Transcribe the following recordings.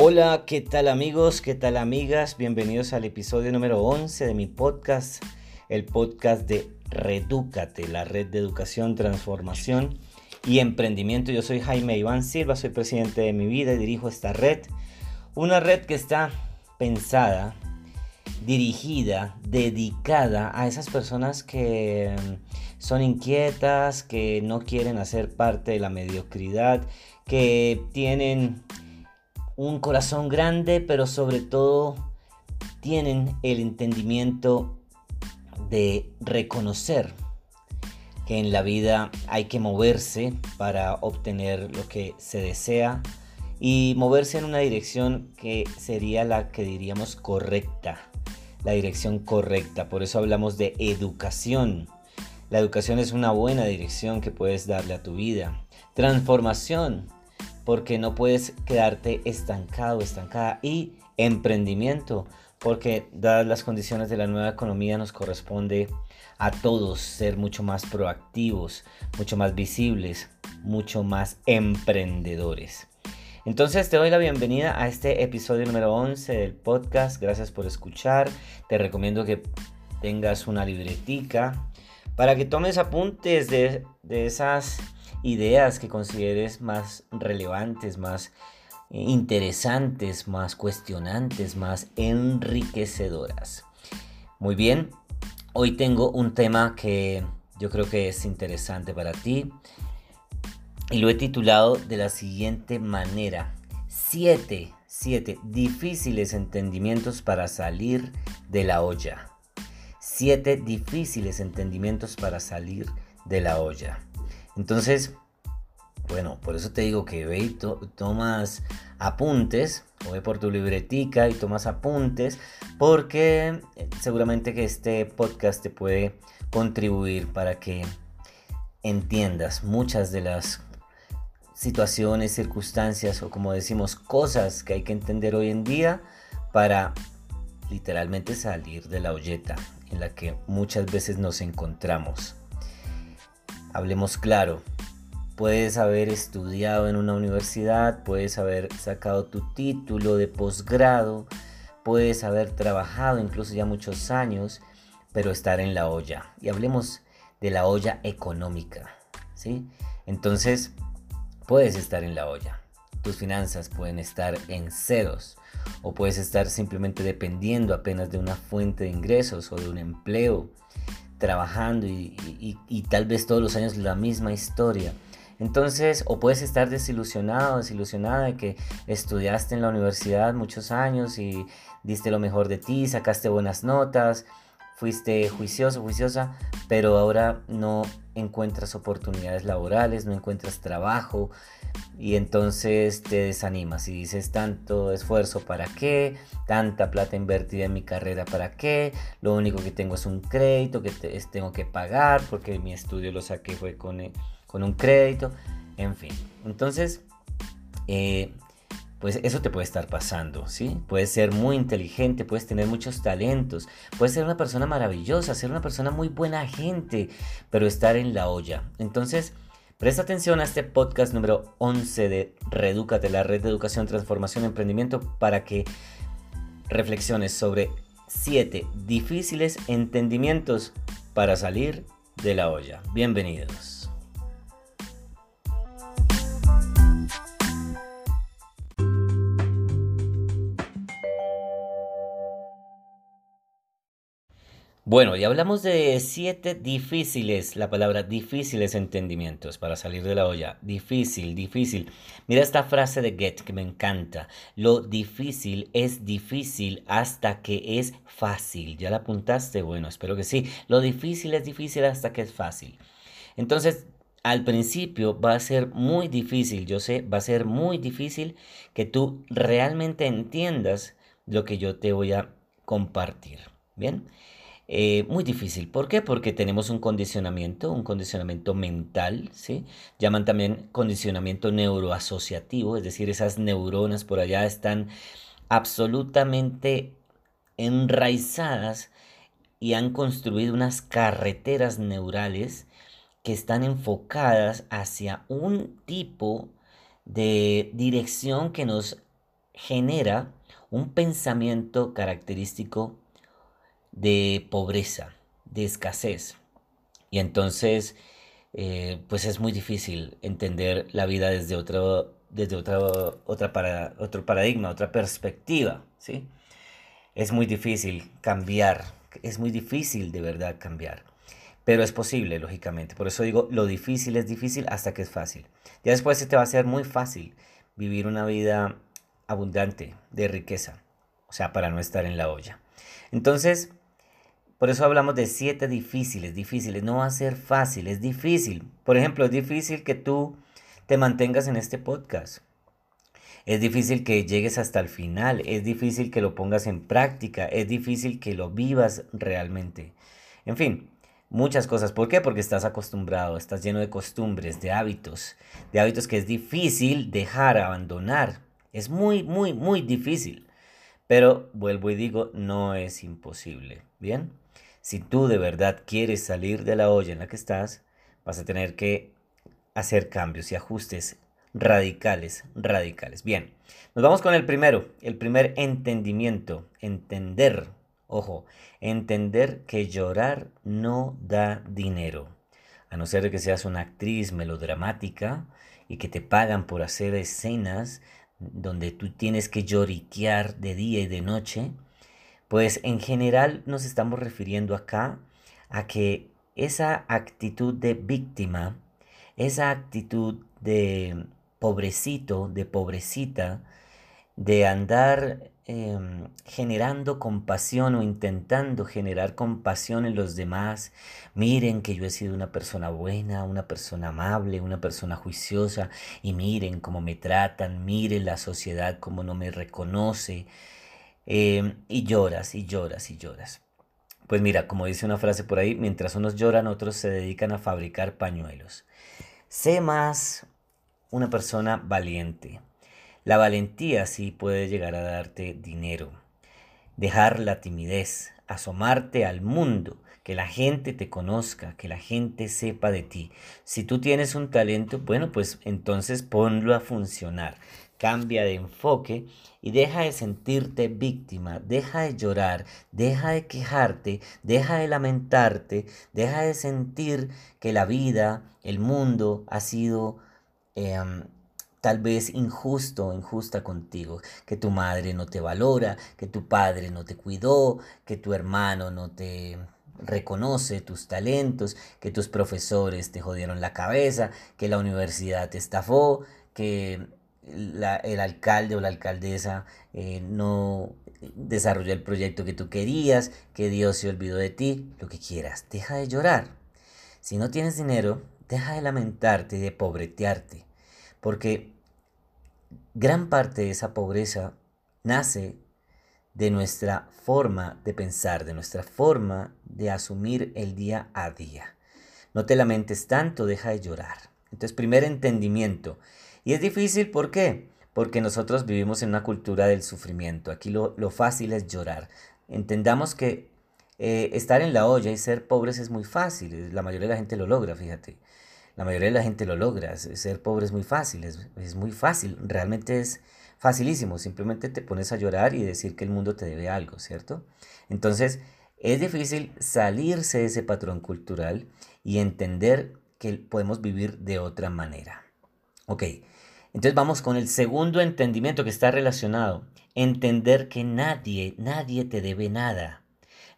Hola, ¿qué tal amigos? ¿Qué tal amigas? Bienvenidos al episodio número 11 de mi podcast, el podcast de Redúcate, la red de educación, transformación y emprendimiento. Yo soy Jaime Iván Silva, soy presidente de mi vida y dirijo esta red. Una red que está pensada, dirigida, dedicada a esas personas que mm, son inquietas, que no quieren hacer parte de la mediocridad, que tienen un corazón grande, pero sobre todo tienen el entendimiento de reconocer que en la vida hay que moverse para obtener lo que se desea y moverse en una dirección que sería la que diríamos correcta, la dirección correcta. Por eso hablamos de educación. La educación es una buena dirección que puedes darle a tu vida. Transformación porque no puedes quedarte estancado, estancada. Y emprendimiento, porque dadas las condiciones de la nueva economía nos corresponde a todos ser mucho más proactivos, mucho más visibles, mucho más emprendedores. Entonces te doy la bienvenida a este episodio número 11 del podcast. Gracias por escuchar. Te recomiendo que tengas una libretica para que tomes apuntes de, de esas ideas que consideres más relevantes, más eh, interesantes, más cuestionantes, más enriquecedoras. Muy bien, hoy tengo un tema que yo creo que es interesante para ti y lo he titulado de la siguiente manera. Siete, siete difíciles entendimientos para salir de la olla. Siete difíciles entendimientos para salir de la olla. Entonces, bueno, por eso te digo que ve y tomas apuntes, o ve por tu libretica y tomas apuntes, porque eh, seguramente que este podcast te puede contribuir para que entiendas muchas de las situaciones, circunstancias o como decimos, cosas que hay que entender hoy en día para literalmente salir de la olleta en la que muchas veces nos encontramos. Hablemos claro, puedes haber estudiado en una universidad, puedes haber sacado tu título de posgrado, puedes haber trabajado incluso ya muchos años, pero estar en la olla. Y hablemos de la olla económica, ¿sí? Entonces, puedes estar en la olla. Tus finanzas pueden estar en ceros o puedes estar simplemente dependiendo apenas de una fuente de ingresos o de un empleo trabajando y, tal vez todos los años la misma historia. Entonces, o puedes estar desilusionado, desilusionada de que estudiaste en la universidad muchos años y diste lo mejor de ti, sacaste buenas notas, fuiste juicioso, juiciosa, pero ahora no encuentras oportunidades laborales, no encuentras trabajo y entonces te desanimas y dices tanto esfuerzo para qué, tanta plata invertida en mi carrera para qué, lo único que tengo es un crédito que tengo que pagar porque mi estudio lo saqué fue con, eh, con un crédito, en fin. Entonces, eh, pues eso te puede estar pasando, ¿sí? Puedes ser muy inteligente, puedes tener muchos talentos, puedes ser una persona maravillosa, ser una persona muy buena gente, pero estar en la olla. Entonces, presta atención a este podcast número 11 de Redúcate, la red de educación, transformación, emprendimiento, para que reflexiones sobre 7 difíciles entendimientos para salir de la olla. Bienvenidos. Bueno, y hablamos de siete difíciles, la palabra difíciles entendimientos para salir de la olla. Difícil, difícil. Mira esta frase de Goethe que me encanta. Lo difícil es difícil hasta que es fácil. ¿Ya la apuntaste? Bueno, espero que sí. Lo difícil es difícil hasta que es fácil. Entonces, al principio va a ser muy difícil, yo sé, va a ser muy difícil que tú realmente entiendas lo que yo te voy a compartir. Bien. Eh, muy difícil. ¿Por qué? Porque tenemos un condicionamiento, un condicionamiento mental, ¿sí? Llaman también condicionamiento neuroasociativo, es decir, esas neuronas por allá están absolutamente enraizadas y han construido unas carreteras neurales que están enfocadas hacia un tipo de dirección que nos genera un pensamiento característico de pobreza, de escasez. Y entonces, eh, pues es muy difícil entender la vida desde otro, desde otra para, otro paradigma, otra perspectiva, ¿sí? Es muy difícil cambiar, es muy difícil de verdad cambiar. Pero es posible, lógicamente. Por eso digo, lo difícil es difícil hasta que es fácil. Ya después se te va a hacer muy fácil vivir una vida abundante de riqueza. O sea, para no estar en la olla. Entonces, por eso hablamos de siete difíciles, difíciles. No va a ser fácil, es difícil. Por ejemplo, es difícil que tú te mantengas en este podcast. Es difícil que llegues hasta el final, es difícil que lo pongas en práctica, es difícil que lo vivas realmente. En fin, muchas cosas. ¿Por qué? Porque estás acostumbrado, estás lleno de costumbres, de hábitos, de hábitos que es difícil dejar, abandonar. Es muy, muy, muy difícil. Pero vuelvo y digo, no es imposible. Bien, si tú de verdad quieres salir de la olla en la que estás, vas a tener que hacer cambios y ajustes radicales, radicales. Bien, nos vamos con el primero, el primer entendimiento, entender Ojo, entender que llorar no da dinero. A no ser que seas una actriz melodramática y que te pagan por hacer escenas donde tú tienes que lloriquear de día y de noche, pues en general nos estamos refiriendo acá a que esa actitud de víctima, esa actitud de pobrecito, de pobrecita, de andar Em, generando compasión o intentando generar compasión en los demás. Miren que yo he sido una persona buena, una persona amable, una persona juiciosa y miren cómo me tratan, miren la sociedad cómo no me reconoce. Em, y lloras y lloras y lloras. Pues mira, como dice una frase por ahí, mientras unos lloran, otros se dedican a fabricar pañuelos. Sé más una persona valiente, la valentía sí puede llegar a darte dinero. Dejar la timidez, asomarte al mundo, que la gente te conozca, que la gente sepa de ti. Si tú tienes un talento, bueno, pues entonces ponlo a funcionar. Cambia de enfoque y deja de sentirte víctima, deja de llorar, deja de quejarte, deja de lamentarte, deja de sentir que la vida, el mundo ha sido em, tal vez injusto o injusta contigo, que tu madre no te valora, que tu padre no te cuidó, que tu hermano no te reconoce tus talentos, que tus profesores te jodieron la cabeza, que la universidad te estafó, que el alcalde o la alcaldesa eh, no desarrolló el proyecto que tú querías, que Dios se olvidó de ti, lo que quieras, deja de llorar. Si no tienes dinero, deja de lamentarte y de pobretearte porque gran parte de esa pobreza nace de nuestra forma de pensar, de nuestra forma de asumir el día a día. No te lamentes tanto, deja de llorar. Entonces, primer entendimiento. Y es difícil, ¿por qué? Porque nosotros vivimos en una cultura del sufrimiento. Aquí lo, fácil es llorar. Entendamos que eh, estar en la olla y ser pobres es muy fácil. La mayoría de la gente lo logra, fíjate. La mayoría de la gente lo logra. Ser pobre es muy fácil, es, muy fácil, realmente es facilísimo. Simplemente te pones a llorar y decir que el mundo te debe algo, ¿cierto? Entonces, es difícil salirse de ese patrón cultural y entender que podemos vivir de otra manera. Ok, entonces vamos con el segundo entendimiento que está relacionado. Entender que nadie, nadie te debe nada.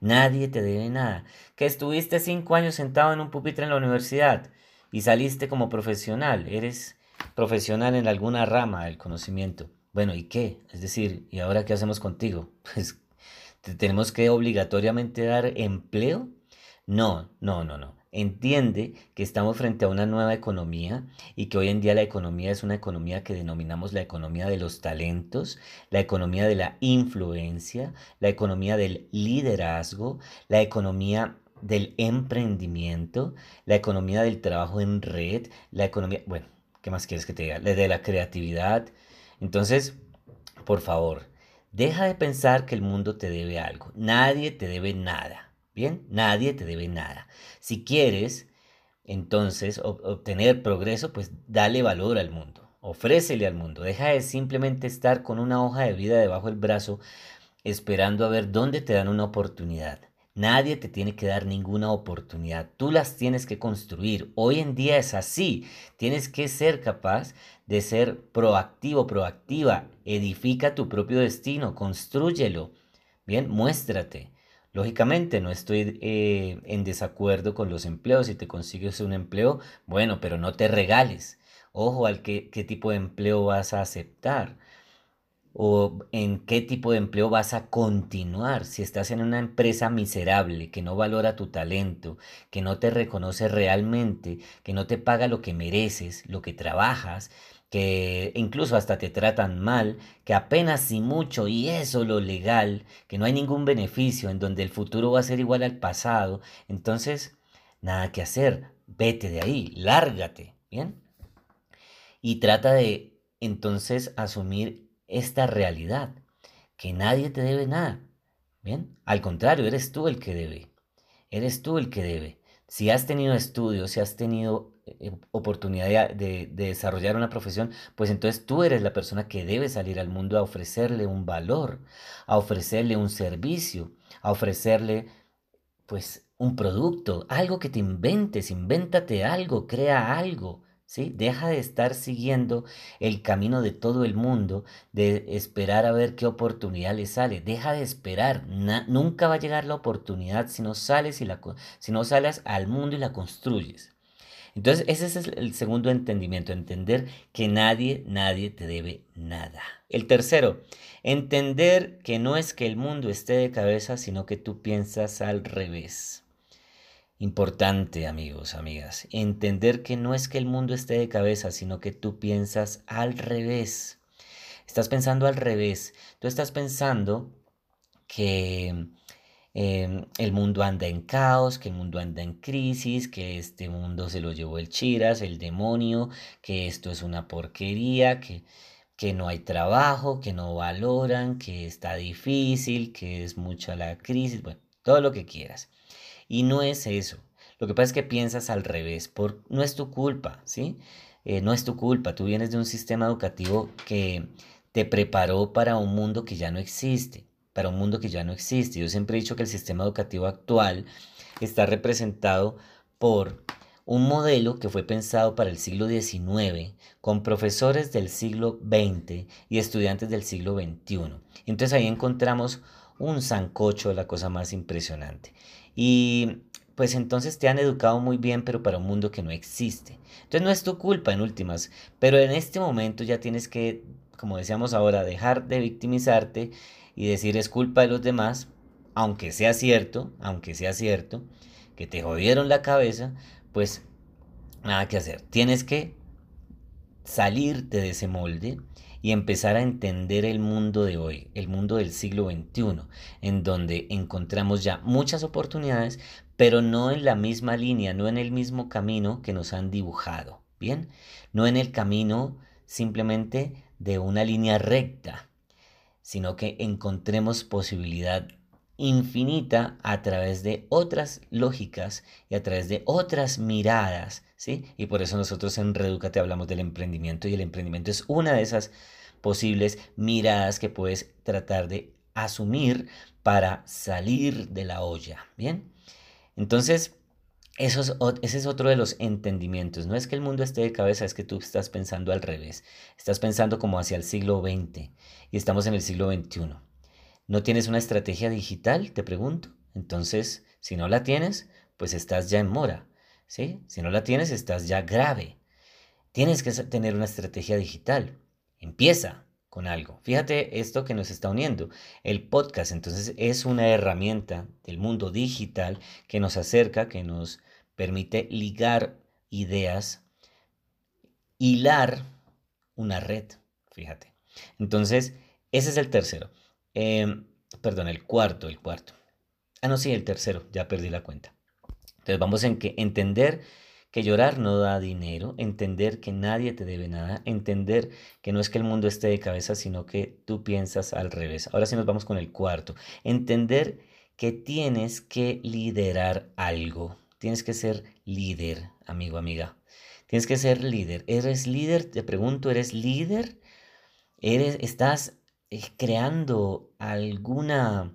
Nadie te debe nada. Que estuviste cinco años sentado en un pupitre en la universidad y saliste como profesional, eres profesional en alguna rama del conocimiento. Bueno, ¿y qué? Es decir, ¿y ahora qué hacemos contigo? Pues, ¿te tenemos que obligatoriamente dar empleo? No, no, no, no. Entiende que estamos frente a una nueva economía y que hoy en día la economía es una economía que denominamos la economía de los talentos, la economía de la influencia, la economía del liderazgo, la economía del emprendimiento, la economía del trabajo en red, la economía, bueno, ¿qué más quieres que te diga? De la creatividad. Entonces, por favor, deja de pensar que el mundo te debe algo. Nadie te debe nada. ¿Bien? Nadie te debe nada. Si quieres, entonces, obtener progreso, pues dale valor al mundo. ofrécele al mundo. Deja de simplemente estar con una hoja de vida debajo del brazo esperando a ver dónde te dan una oportunidad. Nadie te tiene que dar ninguna oportunidad. Tú las tienes que construir. Hoy en día es así. Tienes que ser capaz de ser proactivo, proactiva. Edifica tu propio destino. Construyelo. Bien, muéstrate. Lógicamente no estoy eh, en desacuerdo con los empleos. Si te consigues un empleo, bueno, pero no te regales. Ojo al qué tipo de empleo vas a aceptar o en qué tipo de empleo vas a continuar. Si estás en una empresa miserable que no valora tu talento, que no te reconoce realmente, que no te paga lo que mereces, lo que trabajas, que incluso hasta te tratan mal, que apenas si mucho y eso lo legal, que no hay ningún beneficio, en donde el futuro va a ser igual al pasado, entonces nada que hacer, vete de ahí, lárgate, ¿bien? Y trata de entonces asumir esta realidad, que nadie te debe nada. Bien, al contrario, eres tú el que debe. Eres tú el que debe. Si has tenido estudios, si has tenido oportunidad de, de, desarrollar una profesión, pues entonces tú eres la persona que debe salir al mundo a ofrecerle un valor, a ofrecerle un servicio, a ofrecerle pues un producto, algo que te inventes, invéntate algo, crea algo. Deja de estar siguiendo el camino de todo el mundo, de esperar a ver qué oportunidad le sale. Deja de esperar. nunca va a llegar la oportunidad si no sales y la, si no sales al mundo y la construyes. Entonces, ese es el segundo entendimiento, entender que nadie, nadie te debe nada. El tercero, entender que no es que el mundo esté de cabeza, sino que tú piensas al revés. Importante, amigos, amigas, entender que no es que el mundo esté de cabeza, sino que tú piensas al revés. Estás pensando al revés. Tú estás pensando que em, el mundo anda en caos, que el mundo anda en crisis, que este mundo se lo llevó el chiras, el demonio, que esto es una porquería, que, que no hay trabajo, que no valoran, que está difícil, que es mucha la crisis, bueno, todo lo que quieras. Y no es eso. Lo que pasa es que piensas al revés. Por, no es tu culpa, ¿sí? Eh, no es tu culpa. Tú vienes de un sistema educativo que te preparó para un mundo que ya no existe. Para un mundo que ya no existe. Yo siempre he dicho que el sistema educativo actual está representado por un modelo que fue pensado para el siglo XIX, con profesores del siglo XX y estudiantes del siglo XXI. Entonces ahí encontramos un zancocho de la cosa más impresionante. Y pues entonces te han educado muy bien, pero para un mundo que no existe. Entonces no es tu culpa en últimas, pero en este momento ya tienes que, como decíamos ahora, dejar de victimizarte y decir es culpa de los demás, aunque sea cierto, aunque sea cierto, que te jodieron la cabeza, pues nada que hacer. Tienes que salirte de ese molde y empezar a entender el mundo de hoy, el mundo del siglo XXI, en donde encontramos ya muchas oportunidades, pero no en la misma línea, no en el mismo camino que nos han dibujado, ¿bien? No en el camino simplemente de una línea recta, sino que encontremos posibilidad infinita a través de otras lógicas y a través de otras miradas, ¿sí? Y por eso nosotros en Redúcate hablamos del emprendimiento y el emprendimiento es una de esas posibles miradas que puedes tratar de asumir para salir de la olla, ¿bien? Entonces, eso es, ese es otro de los entendimientos. No es que el mundo esté de cabeza, es que tú estás pensando al revés. Estás pensando como hacia el siglo XX y estamos en el siglo XXI. ¿No tienes una estrategia digital? Te pregunto. Entonces, si no la tienes, pues estás ya en mora. ¿sí? Si no la tienes, estás ya grave. Tienes que tener una estrategia digital. Empieza con algo. Fíjate esto que nos está uniendo. El podcast entonces es una herramienta del mundo digital que nos acerca, que nos permite ligar ideas, hilar una red. Fíjate. Entonces, ese es el tercero. Em, perdón, el cuarto, el cuarto. Ah, no, sí, el tercero, ya perdí la cuenta. Entonces vamos en que entender que llorar no da dinero, entender que nadie te debe nada, entender que no es que el mundo esté de cabeza, sino que tú piensas al revés. Ahora sí nos vamos con el cuarto. Entender que tienes que liderar algo. Tienes que ser líder, amigo, amiga. Tienes que ser líder. ¿Eres líder? Te pregunto, ¿eres líder? ¿Eres, ¿Estás eh, creando alguna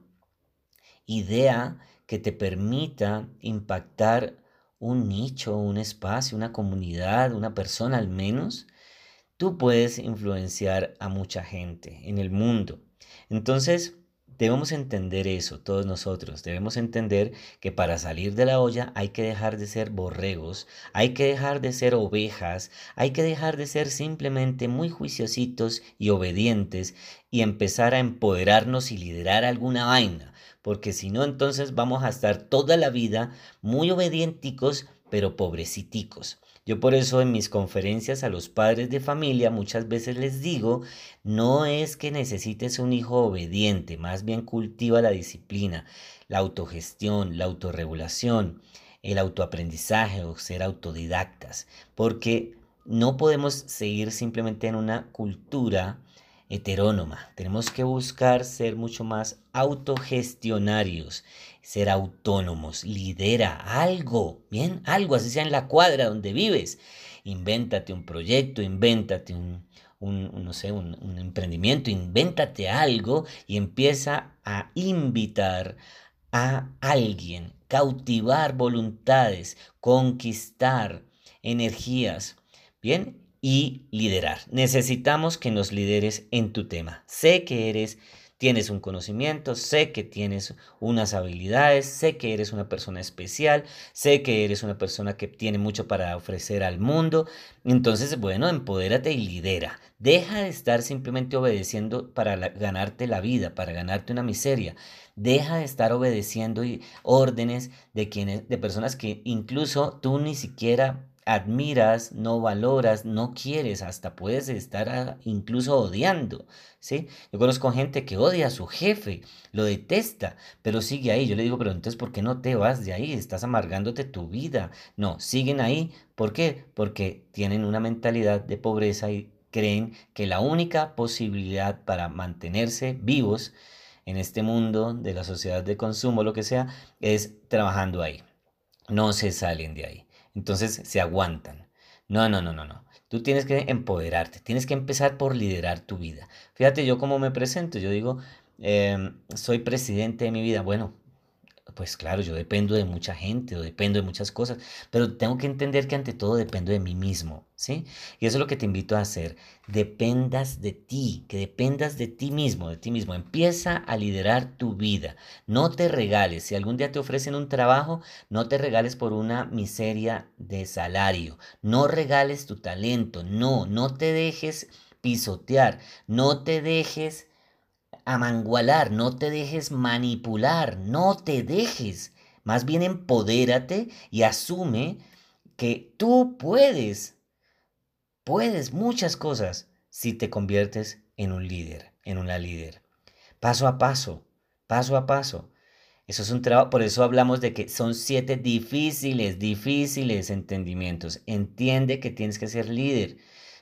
idea que te permita impactar un nicho, un espacio, una comunidad, una persona al menos? Tú puedes influenciar a mucha gente en el mundo. Entonces, Debemos entender eso, todos nosotros. Debemos entender que para salir de la olla hay que dejar de ser borregos, hay que dejar de ser ovejas, hay que dejar de ser simplemente muy juiciositos y obedientes y empezar a empoderarnos y liderar alguna vaina. Porque si no, entonces vamos a estar toda la vida muy obedienticos, pero pobreciticos. Yo por eso en mis conferencias a los padres de familia muchas veces les digo, no es que necesites un hijo obediente, más bien cultiva la disciplina, la autogestión, la autorregulación, el autoaprendizaje o ser autodidactas, porque no podemos seguir simplemente en una cultura heterónoma. Tenemos que buscar ser mucho más autogestionarios, ser autónomos, lidera algo, bien, algo, así sea en la cuadra donde vives. Invéntate un proyecto, invéntate un, no sé, un, un emprendimiento, invéntate algo y empieza a invitar a alguien, cautivar voluntades, conquistar energías, bien, y liderar. Necesitamos que nos lideres en tu tema. Sé que eres tienes un conocimiento, sé que tienes unas habilidades, sé que eres una persona especial, sé que eres una persona que tiene mucho para ofrecer al mundo. Entonces, bueno, empodérate y lidera. Deja de estar simplemente obedeciendo para ganarte la vida, para ganarte una miseria. Deja de estar obedeciendo órdenes de quienes de personas que incluso tú ni siquiera admiras, no valoras, no quieres, hasta puedes estar incluso odiando, ¿sí? Yo conozco gente que odia a su jefe, lo detesta, pero sigue ahí. Yo le digo, pero entonces, ¿por qué no te vas de ahí? Estás amargándote tu vida. No, siguen ahí. ¿Por qué? Porque tienen una mentalidad de pobreza y creen que la única posibilidad para mantenerse vivos en este mundo de la sociedad de consumo, lo que sea, es trabajando ahí. No se salen de ahí. Entonces se aguantan. No, no, no, no, no. Tú tienes que empoderarte, tienes que empezar por liderar tu vida. Fíjate yo cómo me presento, yo digo, em, soy presidente de mi vida. Bueno, pues claro, yo dependo de mucha gente o dependo de muchas cosas, pero tengo que entender que ante todo dependo de mí mismo, ¿sí? Y eso es lo que te invito a hacer. Dependas de ti, que dependas de ti mismo, de ti mismo. Empieza a liderar tu vida. No te regales. Si algún día te ofrecen un trabajo, no te regales por una miseria de salario. No regales tu talento. No, no te dejes pisotear. No te dejes amangualar, no te dejes manipular, no te dejes. Más bien empodérate y asume que tú puedes, puedes muchas cosas si te conviertes en un líder, en una líder. Paso a paso, paso a paso. Eso es un trabajo, por eso hablamos de que son siete difíciles, difíciles entendimientos. Entiende que tienes que ser líder.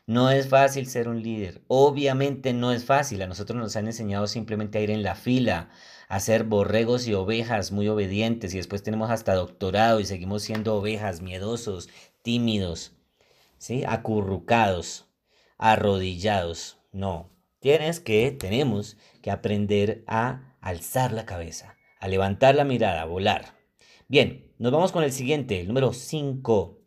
No es fácil ser un líder. Obviamente no es fácil. A nosotros nos han enseñado simplemente a ir en la fila, a ser borregos y ovejas muy obedientes y después tenemos hasta doctorado y seguimos siendo ovejas, miedosos, tímidos, ¿sí? acurrucados, arrodillados. No, tienes que, tenemos que aprender a alzar la cabeza, a levantar la mirada, a volar. Bien, nos vamos con el siguiente, el número 5.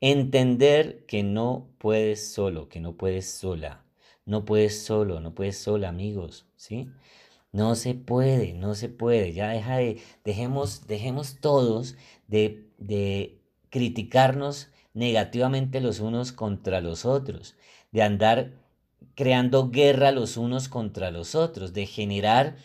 Entender que no puedes solo, que no puedes sola. No puedes solo, no puedes sola, amigos, ¿sí? No se puede, no se puede. Ya deja de, dejemos, dejemos todos de, de criticarnos negativamente los unos contra los otros, de andar creando guerra los unos contra los otros, de generar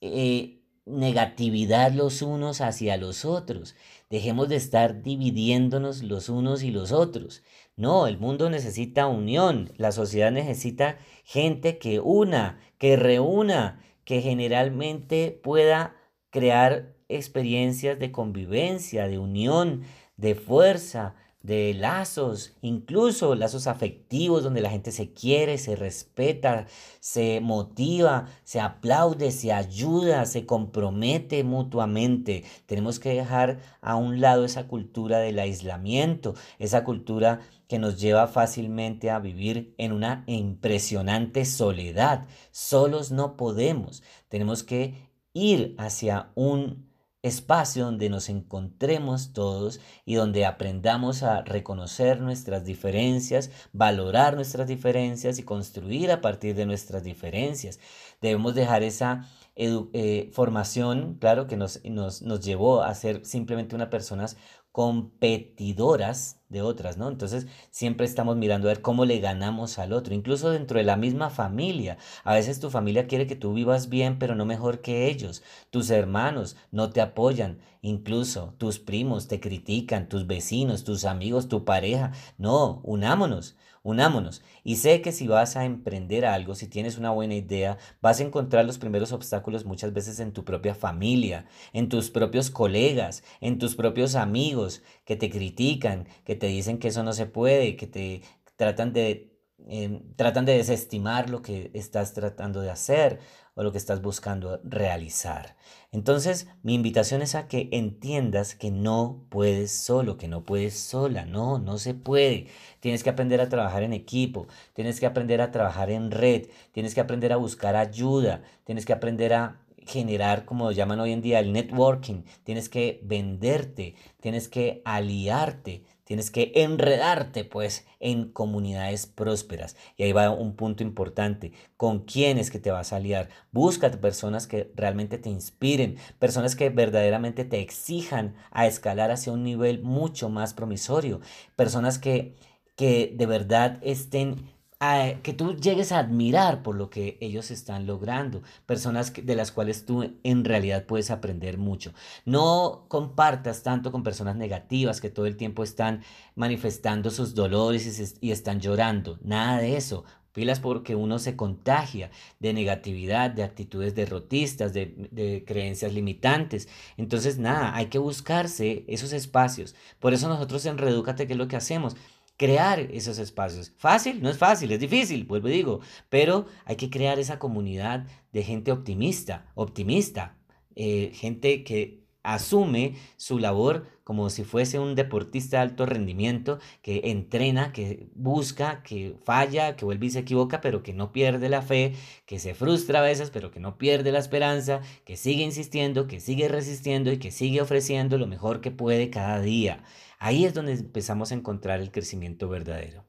eh, negatividad los unos hacia los otros. Dejemos de estar dividiéndonos los unos y los otros. No, el mundo necesita unión, la sociedad necesita gente que una, que reúna, que generalmente pueda crear experiencias de convivencia, de unión, de fuerza, de lazos, incluso lazos afectivos donde la gente se quiere, se respeta, se motiva, se aplaude, se ayuda, se compromete mutuamente. Tenemos que dejar a un lado esa cultura del aislamiento, esa cultura que nos lleva fácilmente a vivir en una impresionante soledad. Solos no podemos. Tenemos que ir hacia un espacio donde nos encontremos todos y donde aprendamos a reconocer nuestras diferencias, valorar nuestras diferencias y construir a partir de nuestras diferencias. Debemos dejar esa eh, formación, claro, que nos, nos, nos llevó a ser simplemente una personas competidoras de otras, ¿no? Entonces siempre estamos mirando a ver cómo le ganamos al otro, incluso dentro de la misma familia. A veces tu familia quiere que tú vivas bien, pero no mejor que ellos. Tus hermanos no te apoyan, incluso tus primos te critican, tus vecinos, tus amigos, tu pareja. No, unámonos unámonos. Y sé que si vas a emprender algo, si tienes una buena idea, vas a encontrar los primeros obstáculos muchas veces en tu propia familia, en tus propios colegas, en tus propios amigos que te critican, que te dicen que eso no se puede, que te tratan de Em, tratan de desestimar lo que estás tratando de hacer o lo que estás buscando realizar. Entonces, mi invitación es a que entiendas que no puedes solo, que no puedes sola, no, no se puede. Tienes que aprender a trabajar en equipo, tienes que aprender a trabajar en red, tienes que aprender a buscar ayuda, tienes que aprender a generar, como llaman hoy en día, el networking, tienes que venderte, tienes que aliarte, Tienes que enredarte pues en comunidades prósperas. Y ahí va un punto importante. ¿Con quién es que te vas a aliar? Búscate personas que realmente te inspiren, personas que verdaderamente te exijan a escalar hacia un nivel mucho más promisorio, personas que, que de verdad estén que tú llegues a admirar por lo que ellos están logrando, personas de las cuales tú en realidad puedes aprender mucho. No compartas tanto con personas negativas que todo el tiempo están manifestando sus dolores y, están llorando, nada de eso. Pilas porque uno se contagia de negatividad, de actitudes derrotistas, de, de, creencias limitantes. Entonces, nada, hay que buscarse esos espacios. Por eso nosotros en Redúcate, ¿qué es lo que hacemos? Crear esos espacios. Fácil, no es fácil, es difícil, vuelvo y digo, pero hay que crear esa comunidad de gente optimista, optimista, eh, gente que asume su labor como si fuese un deportista de alto rendimiento que entrena, que busca, que falla, que vuelve y se equivoca, pero que no pierde la fe, que se frustra a veces, pero que no pierde la esperanza, que sigue insistiendo, que sigue resistiendo y que sigue ofreciendo lo mejor que puede cada día. Ahí es donde empezamos a encontrar el crecimiento verdadero.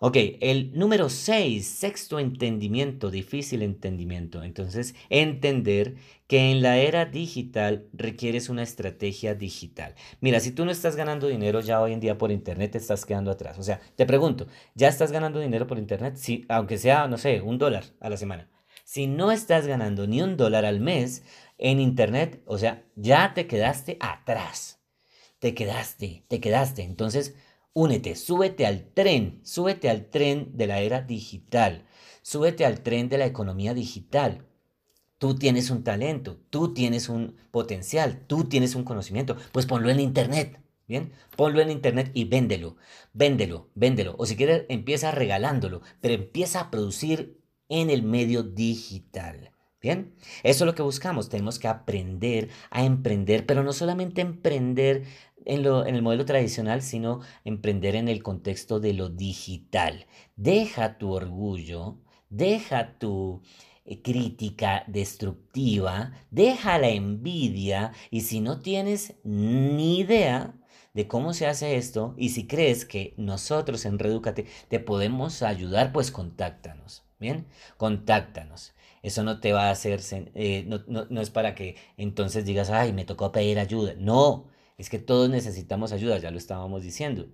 Ok, el número 6, sexto entendimiento, difícil entendimiento. Entonces, entender que en la era digital requieres una estrategia digital. Mira, si tú no estás ganando dinero ya hoy en día por internet, te estás quedando atrás. O sea, te pregunto, ¿ya estás ganando dinero por internet? Sí, aunque sea, no sé, un dólar a la semana. Si no estás ganando ni un dólar al mes en internet, o sea, ya te quedaste atrás te quedaste, te quedaste. Entonces, únete, súbete al tren, súbete al tren de la era digital, súbete al tren de la economía digital. Tú tienes un talento, tú tienes un potencial, tú tienes un conocimiento, pues ponlo en internet. Bien, ponlo en internet y véndelo, véndelo, véndelo. O si quieres, empieza regalándolo, pero empieza a producir en el medio digital. Bien, eso es lo que buscamos. Tenemos que aprender a emprender, pero no solamente emprender en, lo, en el modelo tradicional, sino emprender en el contexto de lo digital. Deja tu orgullo, deja tu eh, crítica destructiva, deja la envidia y si no tienes ni idea de cómo se hace esto y si crees que nosotros en Redúcate te podemos ayudar, pues contáctanos. Bien, contáctanos. Eso no te va a hacer, eh, no, no es para que entonces digas, ay, me tocó pedir ayuda. No, es que todos necesitamos ayuda, ya lo estábamos diciendo.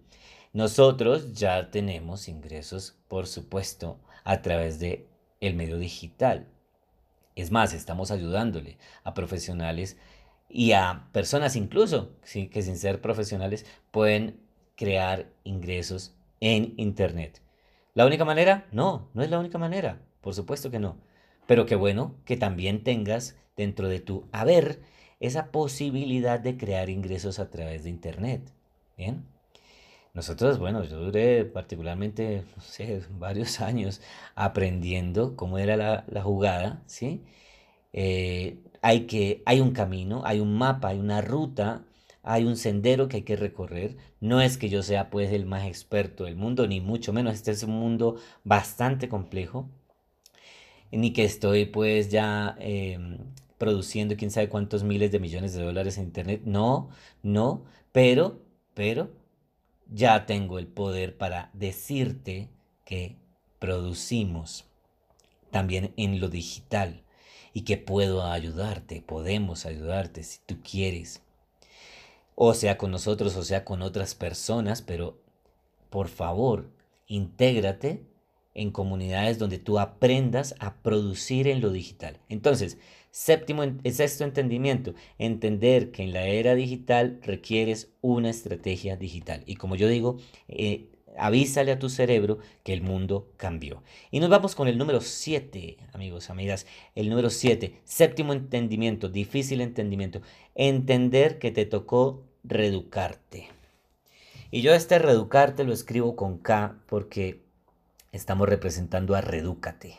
Nosotros ya tenemos ingresos, por supuesto, a través de el medio digital. Es más, estamos ayudándole a profesionales y a personas incluso que sin ser profesionales pueden crear ingresos en Internet. ¿La única manera? No, no es la única manera, por supuesto que no. Pero qué bueno que también tengas dentro de tu haber esa posibilidad de crear ingresos a través de Internet. Bien. Nosotros, bueno, yo duré particularmente, varios años aprendiendo cómo era la, la jugada, ¿sí? Eh, hay, que, hay un camino, hay un mapa, hay una ruta, hay un sendero que hay que recorrer. No es que yo sea pues el más experto del mundo, ni mucho menos. Este es un mundo bastante complejo. Ni que estoy pues ya em, produciendo quién sabe cuántos miles de millones de dólares en Internet. No, no, pero, pero ya tengo el poder para decirte que producimos también en lo digital y que puedo ayudarte, podemos ayudarte si tú quieres. O sea con nosotros o sea con otras personas, pero por favor, intégrate en comunidades donde tú aprendas a producir en lo digital. Entonces, séptimo, sexto entendimiento, entender que en la era digital requieres una estrategia digital. Y como yo digo, eh, avísale a tu cerebro que el mundo cambió. Y nos vamos con el número 7, amigos, amigas. El número 7, séptimo entendimiento, difícil entendimiento. Entender que te tocó reeducarte. Y yo este reeducarte lo escribo con K porque estamos representando a redúcate.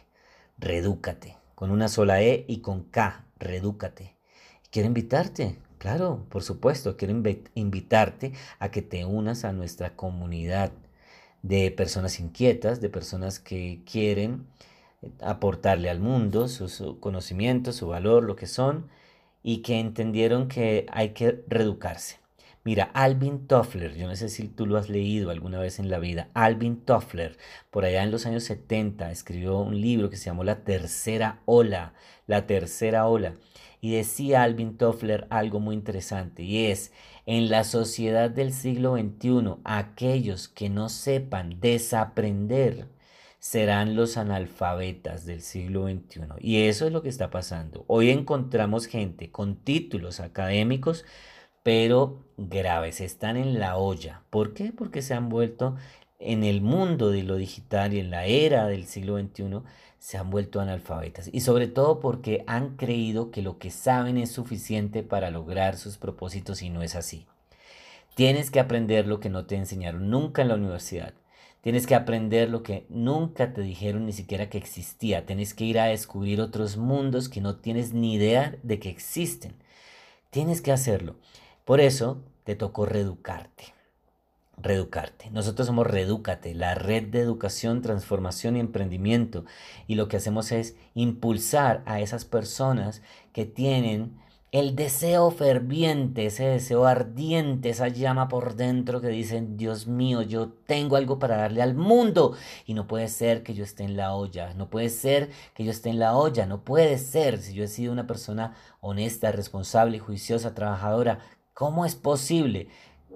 Redúcate. Con una sola E y con K. Redúcate. Quiero invitarte, claro, por supuesto, quiero invitarte a que te unas a nuestra comunidad de personas inquietas, de personas que quieren aportarle al mundo sus conocimientos, su valor, lo que son, y que entendieron que hay que reeducarse. Mira, Alvin Toffler, yo no sé si tú lo has leído alguna vez en la vida, Alvin Toffler, por allá en los años 70, escribió un libro que se llamó La Tercera Ola, La Tercera Ola, y decía Alvin Toffler algo muy interesante, y es, en la sociedad del siglo XXI, aquellos que no sepan desaprender serán los analfabetas del siglo XXI. Y eso es lo que está pasando. Hoy encontramos gente con títulos académicos, pero graves, están en la olla. ¿Por qué? Porque se han vuelto en el mundo de lo digital y en la era del siglo XXI, se han vuelto analfabetas. Y sobre todo porque han creído que lo que saben es suficiente para lograr sus propósitos y no es así. Tienes que aprender lo que no te enseñaron nunca en la universidad. Tienes que aprender lo que nunca te dijeron ni siquiera que existía. Tienes que ir a descubrir otros mundos que no tienes ni idea de que existen. Tienes que hacerlo. Por eso te tocó reeducarte. Reeducarte. Nosotros somos Redúcate, la red de educación, transformación y emprendimiento. Y lo que hacemos es impulsar a esas personas que tienen el deseo ferviente, ese deseo ardiente, esa llama por dentro que dicen, Dios mío, yo tengo algo para darle al mundo. Y no puede ser que yo esté en la olla, no puede ser que yo esté en la olla, no puede ser si yo he sido una persona honesta, responsable, juiciosa, trabajadora. ¿Cómo es posible?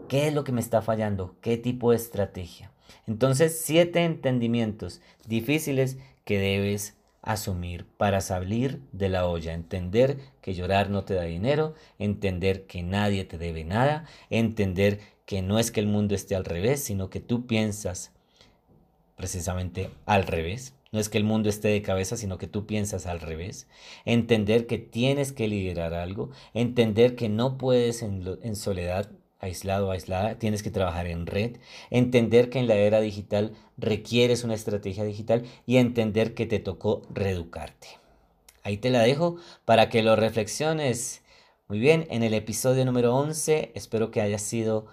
¿Qué es lo que me está fallando? ¿Qué tipo de estrategia? Entonces, siete entendimientos difíciles que debes asumir para salir de la olla, entender que llorar no te da dinero, entender que nadie te debe nada, entender que no es que el mundo esté al revés, sino que tú piensas precisamente al revés. No es que el mundo esté de cabeza, sino que tú piensas al revés. Entender que tienes que liderar algo. Entender que no puedes en, soledad aislado aislada, tienes que trabajar en red, entender que en la era digital requieres una estrategia digital y entender que te tocó reeducarte. Ahí te la dejo para que lo reflexiones. Muy bien, en el episodio número 11 espero que haya sido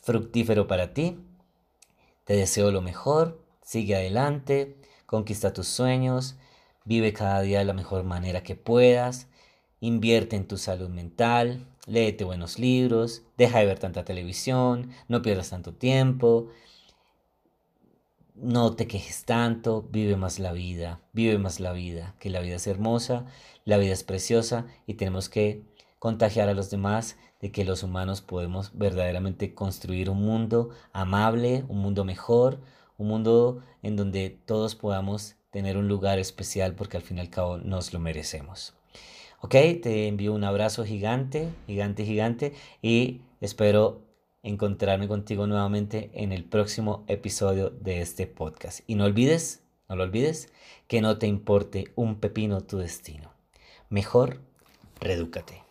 fructífero para ti. Te deseo lo mejor, sigue adelante, conquista tus sueños, vive cada día de la mejor manera que puedas, invierte en tu salud mental, léete buenos libros, deja de ver tanta televisión, no pierdas tanto tiempo, no te quejes tanto, vive más la vida, vive más la vida, que la vida es hermosa, la vida es preciosa y tenemos que contagiar a los demás de que los humanos podemos verdaderamente construir un mundo amable, un mundo mejor, un mundo en donde todos podamos tener un lugar especial porque al fin y al cabo nos lo merecemos. Ok, te envío un abrazo gigante, gigante, gigante y espero encontrarme contigo nuevamente en el próximo episodio de este podcast. Y no olvides, no lo olvides, que no te importe un pepino tu destino. Mejor, redúcate.